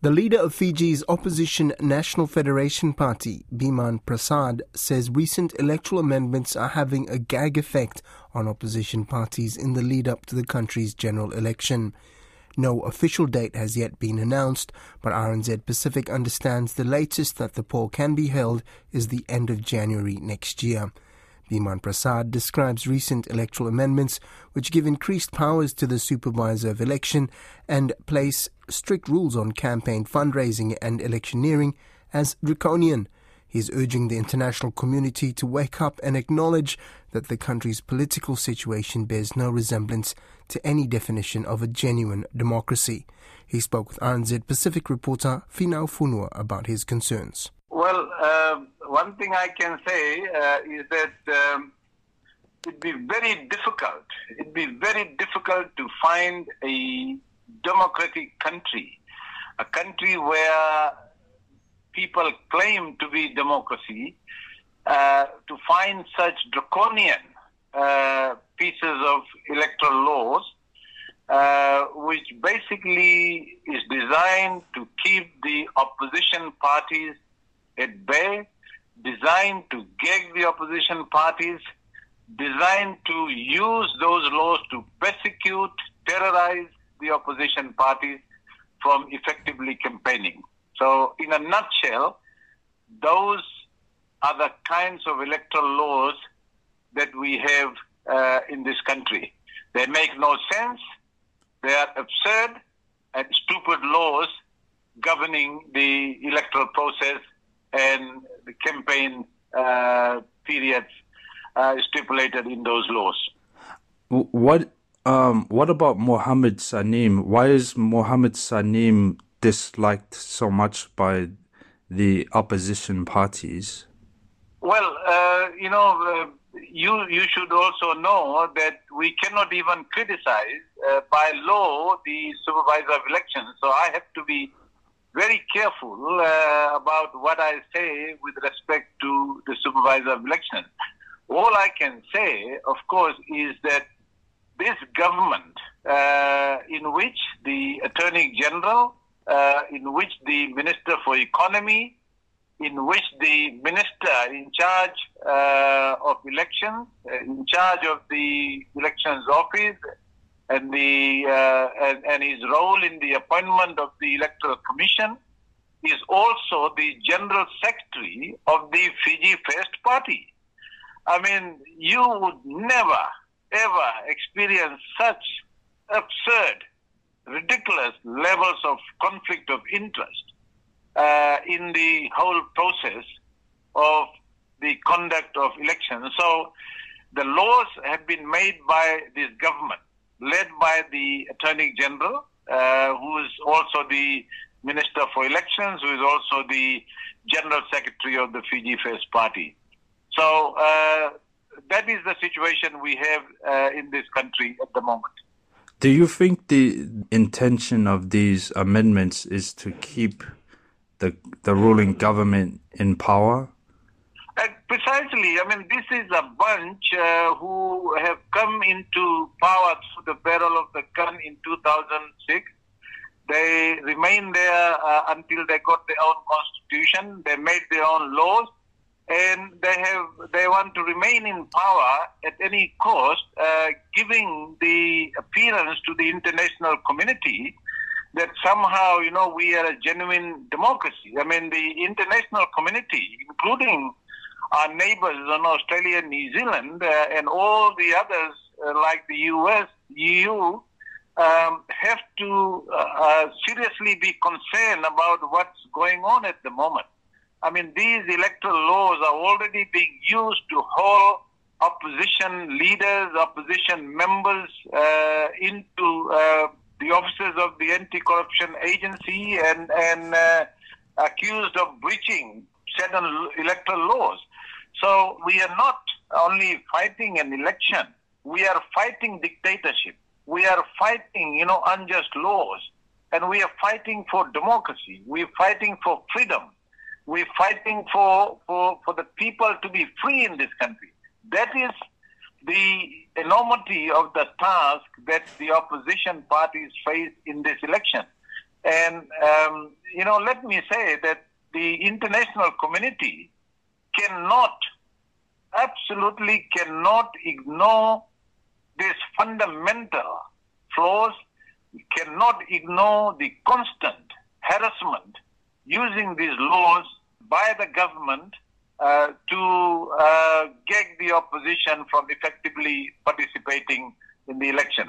The leader of Fiji's opposition National Federation Party, Biman Prasad, says recent electoral amendments are having a gag effect on opposition parties in the lead up to the country's general election. No official date has yet been announced, but RNZ Pacific understands the latest that the poll can be held is the end of January next year. Biman Prasad describes recent electoral amendments which give increased powers to the supervisor of election and place strict rules on campaign fundraising and electioneering as draconian. He is urging the international community to wake up and acknowledge that the country's political situation bears no resemblance to any definition of a genuine democracy. He spoke with RNZ Pacific reporter Finau Fonua about his concerns. Well, uh, one thing I can say uh, is that um, it'd be very difficult. It'd be very difficult to find a democratic country, a country where people claim to be democracy, uh, to find such draconian uh, pieces of electoral laws, uh, which basically is designed to keep the opposition parties at bay, designed to gag the opposition parties, designed to use those laws to persecute, terrorize the opposition parties from effectively campaigning. So, in a nutshell, those are the kinds of electoral laws that we have uh, in this country. They make no sense. They are absurd and stupid laws governing the electoral process and the campaign uh, periods uh, stipulated in those laws. What um, what about Mohammed Saneem? Why is Mohammed Saneem disliked so much by the opposition parties? Well, uh, you know, uh, you you should also know that we cannot even criticize uh, by law the supervisor of elections. So I have to be very careful uh, about what I say with respect to the supervisor of elections. All I can say, of course, is that this government, uh, in which the Attorney General, uh, in which the Minister for Economy, in which the Minister in charge uh, of elections, uh, in charge of the elections office, and the uh, and, and his role in the appointment of the electoral commission is also the general secretary of the Fiji First Party. I mean, you would never ever experience such absurd, ridiculous levels of conflict of interest uh, in the whole process of the conduct of elections. So the laws have been made by this government led by the Attorney General, uh, who is also the Minister for Elections, who is also the General Secretary of the Fiji First Party. So uh, that is the situation we have uh, in this country at the moment. Do you think the intention of these amendments is to keep the the ruling government in power? Uh, precisely. I mean, this is a bunch uh, who have come into power through the barrel of the gun in 2006. They remained there uh, until they got their own constitution. They made their own laws, and they have they want to remain in power at any cost, uh, giving the appearance to the international community that somehow you know we are a genuine democracy. I mean, the international community, including our neighbors in Australia New Zealand uh, and all the others uh, like the US, EU, um, have to uh, uh, seriously be concerned about what's going on at the moment. I mean, these electoral laws are already being used to haul opposition leaders, opposition members uh, into uh, the offices of the anti-corruption agency and, and accused of breaching certain electoral laws. So we are not only fighting an election, we are fighting dictatorship. We are fighting, you know, unjust laws. And we are fighting for democracy. We're fighting for freedom. We're fighting for, for, for the people to be free in this country. That is the enormity of the task that the opposition parties face in this election. And, um, you know, let me say that the international community cannot, absolutely cannot ignore this fundamental flaws, cannot ignore the constant harassment using these laws by the government uh, to uh, gag the opposition from effectively participating in the election.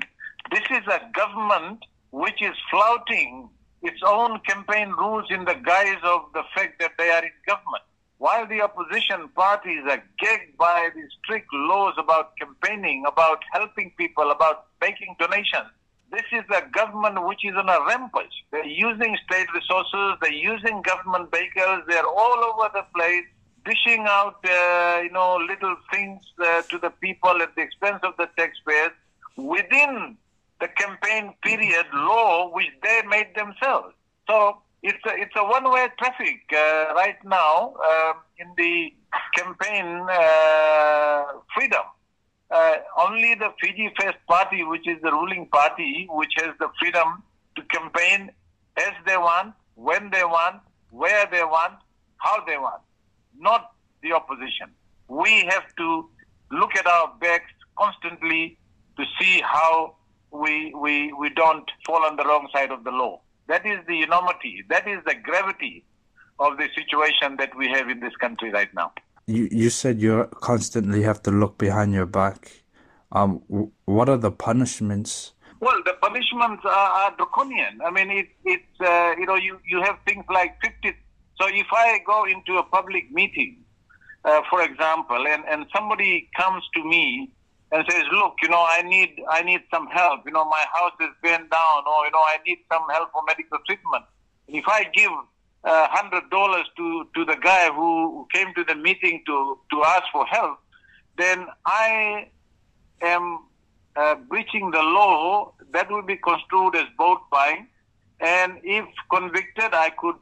This is a government which is flouting its own campaign rules in the guise of the fact that they are in government. While the opposition parties are gagged by the strict laws about campaigning, about helping people, about making donations, this is a government which is on a rampage. They're using state resources, they're using government vehicles, they're all over the place, dishing out, uh, you know, little things uh, to the people at the expense of the taxpayers within the campaign period law which they made themselves. So it's a, it's a one-way traffic uh, right now uh, in the campaign uh, freedom. Uh, only the Fiji First Party, which is the ruling party, which has the freedom to campaign as they want, when they want, where they want, how they want, not the opposition. We have to look at our backs constantly to see how we, we, we don't fall on the wrong side of the law. That is the enormity, that is the gravity of the situation that we have in this country right now. You, you said you constantly have to look behind your back. Um, what are the punishments? Well, the punishments are, are draconian. I mean, it, it's, uh, you know, you, you have things like 50. So if I go into a public meeting, uh, for example, and, and somebody comes to me and says, "Look, you know, I need I need some help. You know, my house is burned down, or you know, I need some help for medical treatment." And if I give uh, hundred dollars to to the guy who came to the meeting to to ask for help, then I am uh, breaching the law. That will be construed as boat buying, and if convicted, I could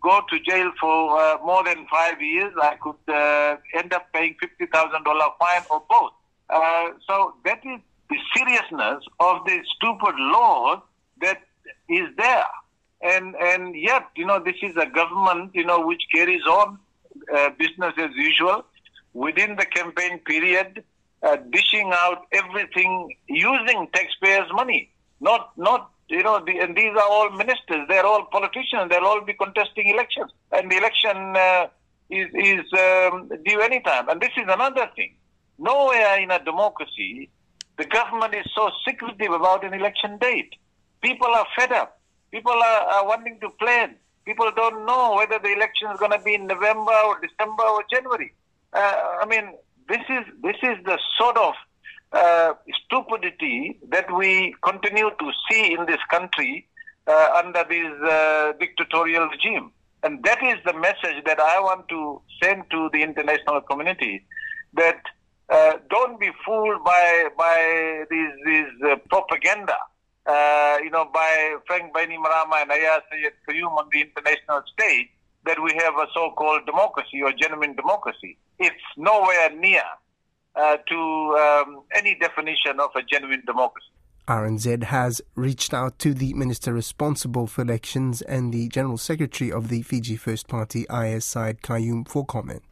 go to jail for uh, more than five years. I could uh, end up paying fifty thousand dollar fine or both. Uh, so that is the seriousness of the stupid law that is there. And, and yet, you know, this is a government, you know, which carries on uh, business as usual within the campaign period, uh, dishing out everything using taxpayers' money. Not, not, you know, the, and these are all ministers. They're all politicians. They'll all be contesting elections. And the election uh, is, is um, due anytime. And this is another thing Nowhere in a democracy, the government is so secretive about an election date. People are fed up. People are, are wanting to plan. People don't know whether the election is going to be in November or December or January. Uh, I mean, this is this is the sort of uh, stupidity that we continue to see in this country uh, under this uh, dictatorial regime. And that is the message that I want to send to the international community that uh, don't be fooled by by these these uh, propaganda. Uh, you know, by Frank Bainimarama and Aiyaz Khaiyum on the international stage that we have a so-called democracy or genuine democracy. It's nowhere near uh, to um, any definition of a genuine democracy. RNZ has reached out to the minister responsible for elections and the general secretary of the Fiji First Party, Sayed-Khaiyum, for comment.